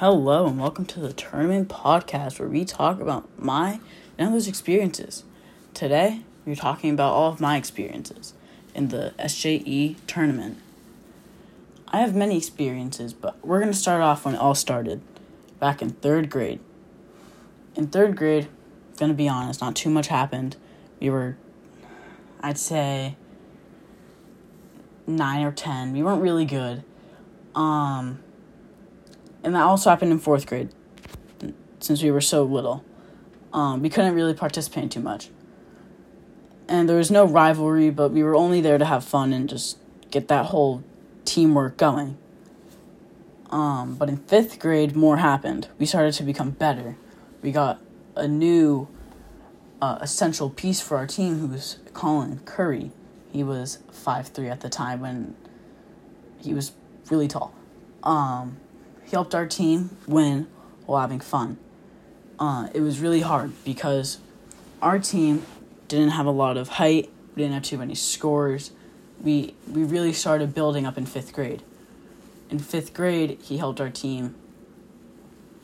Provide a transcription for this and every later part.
Hello, and welcome to the Tournament Podcast where we talk about my and others' experiences. Today, we're talking about all of my experiences in the SJE tournament. I have many experiences, but we're going to start off when it all started, back in third grade. In third grade, going to be honest, not too much happened. We were, I'd say, nine or ten. We weren't really good. Um, and that also happened in fourth grade since we were so little. Um, we couldn't really participate in too much. And there was no rivalry, but we were only there to have fun and just get that whole teamwork going. Um, but in fifth grade, more happened. We started to become better. We got a new uh, essential piece for our team who was Colin Curry. He was five three at the time when he was really tall. Um, he helped our team win while having fun. Uh, it was really hard because our team didn't have a lot of height. We didn't have too many scores. We we really started building up in fifth grade. In fifth grade, he helped our team.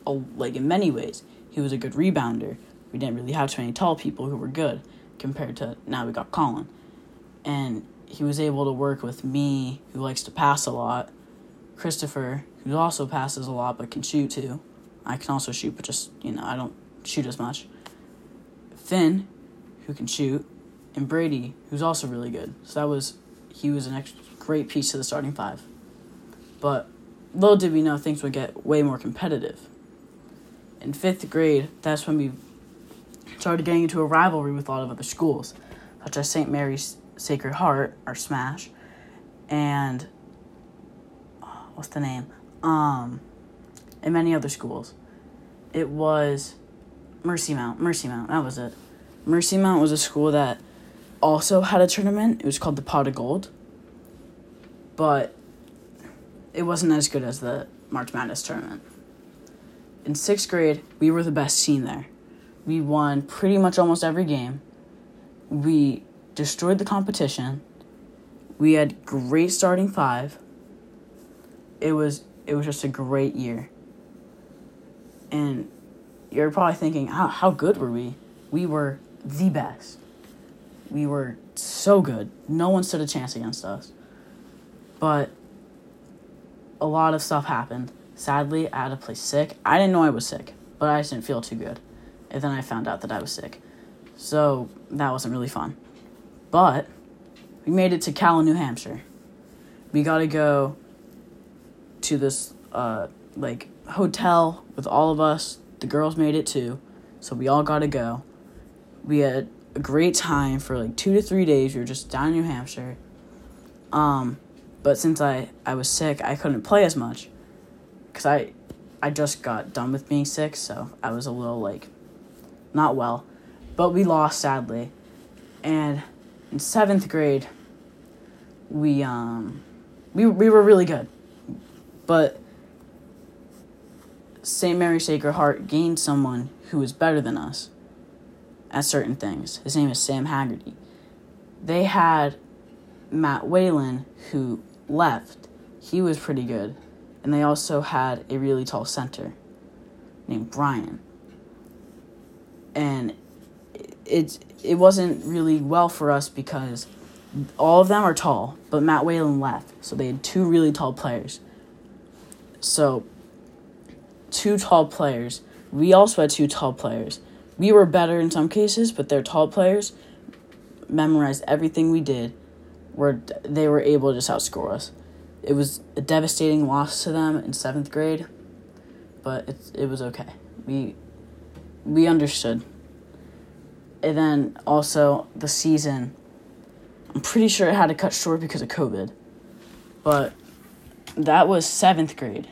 like in many ways, he was a good rebounder. We didn't really have too many tall people who were good compared to now we got Colin, and he was able to work with me, who likes to pass a lot, Christopher, who also passes a lot but can shoot too. I can also shoot, but just, you know, I don't shoot as much. Finn, who can shoot, and Brady, who's also really good. So that was, he was an extra great piece to the starting five. But little did we know things would get way more competitive. In fifth grade, that's when we started getting into a rivalry with a lot of other schools, such as St. Mary's Sacred Heart, or SMASH, and what's the name? Um, and many other schools. It was Mercy Mount. Mercy Mount. That was it. Mercy Mount was a school that also had a tournament. It was called the Pot of Gold. But it wasn't as good as the March Madness tournament. In sixth grade, we were the best team there. We won pretty much almost every game. We destroyed the competition. We had great starting five it was it was just a great year. And you're probably thinking, how how good were we? We were the best. We were so good. No one stood a chance against us. But a lot of stuff happened. Sadly, I had to play sick. I didn't know I was sick, but I just didn't feel too good. And then I found out that I was sick. So that wasn't really fun. But we made it to Callan, New Hampshire. We got to go to this uh like hotel with all of us. The girls made it too, so we all got to go. We had a great time for like two to three days. We were just down in New Hampshire. Um, but since I I was sick, I couldn't play as much, cause I I just got done with being sick, so I was a little like not well. But we lost sadly, and in seventh grade, we um we we were really good. But St. Mary Sacred Heart gained someone who was better than us at certain things. His name is Sam Haggerty. They had Matt Whalen, who left. He was pretty good. And they also had a really tall center named Brian. And it, it wasn't really well for us because all of them are tall, but Matt Whalen left. So they had two really tall players. So, two tall players. We also had two tall players. We were better in some cases, but their tall players memorized everything we did. Where they were able to just outscore us. It was a devastating loss to them in seventh grade, but it it was okay. We we understood. And then also the season. I'm pretty sure it had to cut short because of COVID, but that was seventh grade.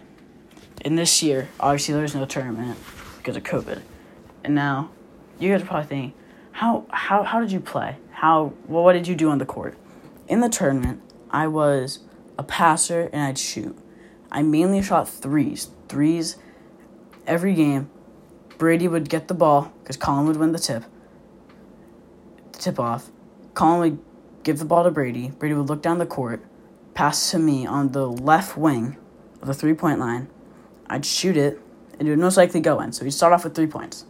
And this year, obviously, there's no tournament because of COVID. And now, you guys are probably thinking, how how how did you play? How well, what did you do on the court? In the tournament, I was a passer and I'd shoot. I mainly shot threes. Threes every game. Brady would get the ball because Colin would win the tip. The tip off. Colin would give the ball to Brady. Brady would look down the court pass to me on the left wing of the three point line. I'd shoot it, and it would most likely go in. So we'd start off with three points.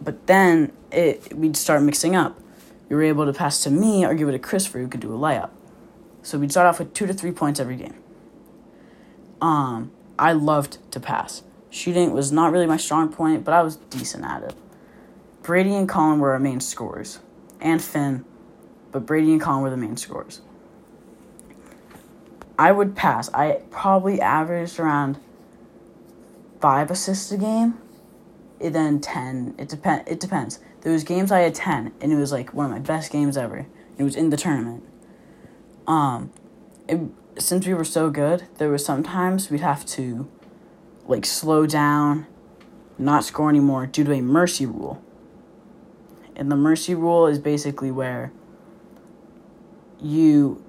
But then it we'd start mixing up. You were able to pass to me or give it to Christopher who could do a layup. So we'd start off with two to three points every game. Um, I loved to pass. Shooting was not really my strong point, but I was decent at it. Brady and Colin were our main scorers, and Finn, but Brady and Colin were the main scorers. I would pass. I probably averaged around five assists a game, and then ten. It depend. It depends. There was games I had ten, and it was like one of my best games ever. It was in the tournament. Um, it, since we were so good, there was sometimes we'd have to, like, slow down, not score anymore due to a mercy rule. And the mercy rule is basically where you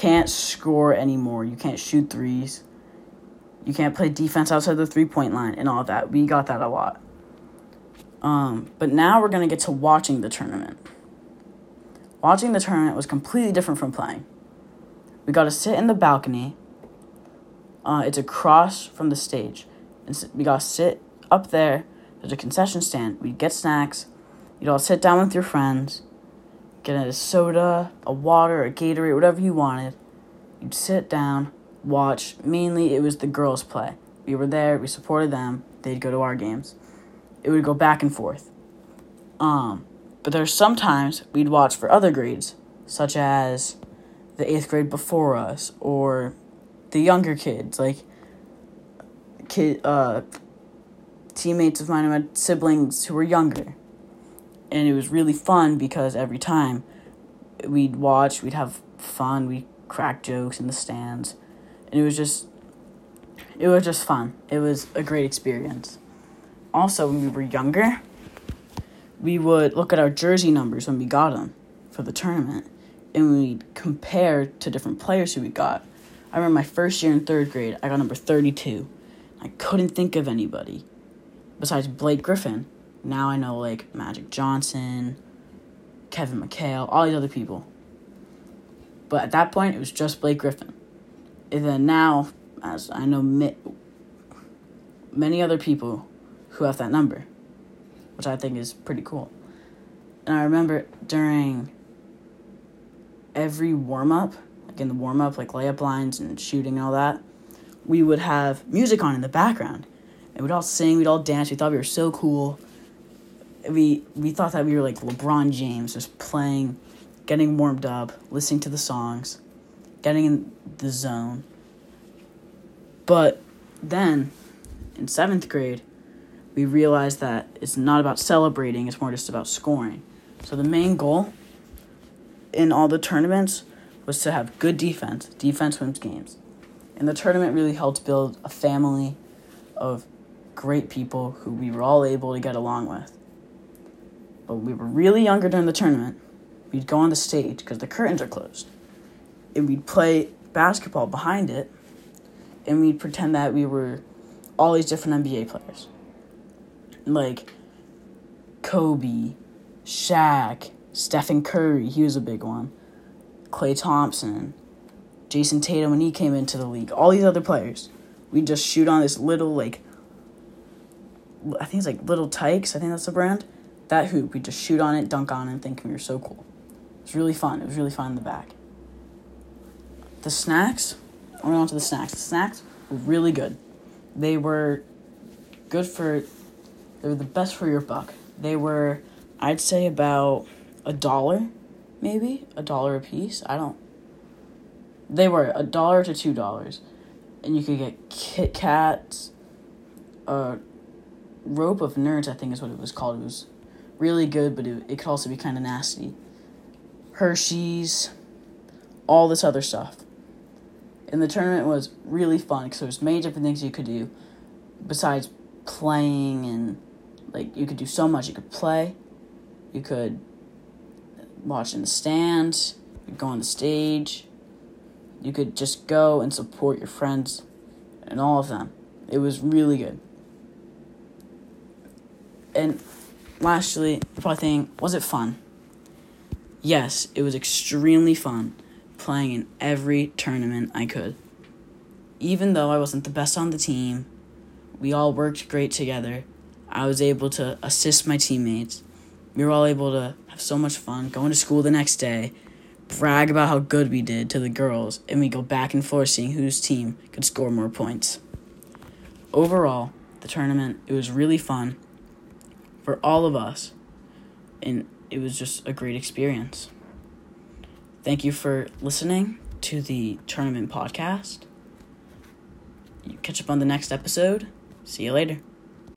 can't score anymore. You can't shoot threes. You can't play defense outside the three point line and all that. We got that a lot. Um, but now we're going to get to watching the tournament. Watching the tournament was completely different from playing. We got to sit in the balcony. Uh, it's across from the stage. And we got to sit up there. There's a concession stand. We get snacks. You'd all sit down with your friends get a soda, a water, a Gatorade, whatever you wanted. You'd sit down, watch. Mainly, it was the girls play. We were there, we supported them. They'd go to our games. It would go back and forth. Um, but there's sometimes we'd watch for other grades, such as the eighth grade before us or the younger kids, like kid uh teammates of mine who had siblings who were younger and it was really fun because every time we'd watch, we'd have fun, we'd crack jokes in the stands, and it was just it was just fun. It was a great experience. Also, when we were younger, we would look at our jersey numbers when we got them for the tournament, and we'd compare to different players who we got. I remember my first year in third grade, I got number 32. I couldn't think of anybody besides Blake Griffin now I know like Magic Johnson, Kevin McHale, all these other people. But at that point, it was just Blake Griffin. And then now, as I know many other people who have that number, which I think is pretty cool. And I remember during every warm up, like in the warm up, like layup lines and shooting and all that, we would have music on in the background. And we'd all sing, we'd all dance. We thought we were so cool we we thought that we were like LeBron James, just playing, getting warmed up, listening to the songs, getting in the zone. But then, in seventh grade, we realized that it's not about celebrating; it's more just about scoring. So the main goal in all the tournaments was to have good defense. Defense wins games, and the tournament really helped build a family of great people who we were all able to get along with but we were really younger during the tournament, we'd go on the stage because the curtains are closed, and we'd play basketball behind it, and we'd pretend that we were all these different NBA players, like Kobe, Shaq, Stephen Curry, he was a big one, Klay Thompson, Jayson Tatum when he came into the league, all these other players. We'd just shoot on this little like I think it's like Little Tikes, I think that's the brand that hoop, we'd just shoot on it, dunk on it, think we were so cool. It was really fun. It was really fun in the back. The snacks, I went on to the snacks. The snacks were really good. They were good for, they were the best for your buck. They were, I'd say, about a dollar, maybe, a dollar a piece. I don't, they were a dollar to two dollars. And you could get Kit Kats, a rope of nerds, I think is what it was called. It was really good, but it, it could also be kind of nasty. Hershey's, all this other stuff. And the tournament was really fun because there was many different things you could do besides playing and like you could do so much. You could play, you could watch in the stands, you could go on the stage, you could just go and support your friends and all of them. It was really good. And lastly, probably thing was it fun? Yes, it was extremely fun playing in every tournament I could. even though I wasn't the best on the team, we all worked great together. I was able to assist my teammates. We were all able to have so much fun going to school the next day, brag about how good we did to the girls, and we go back and forth seeing whose team could score more points. Overall, the tournament, it was really fun for all of us, and it was just a great experience. Thank you for listening to the tournament podcast. Catch up on the next episode. See you later.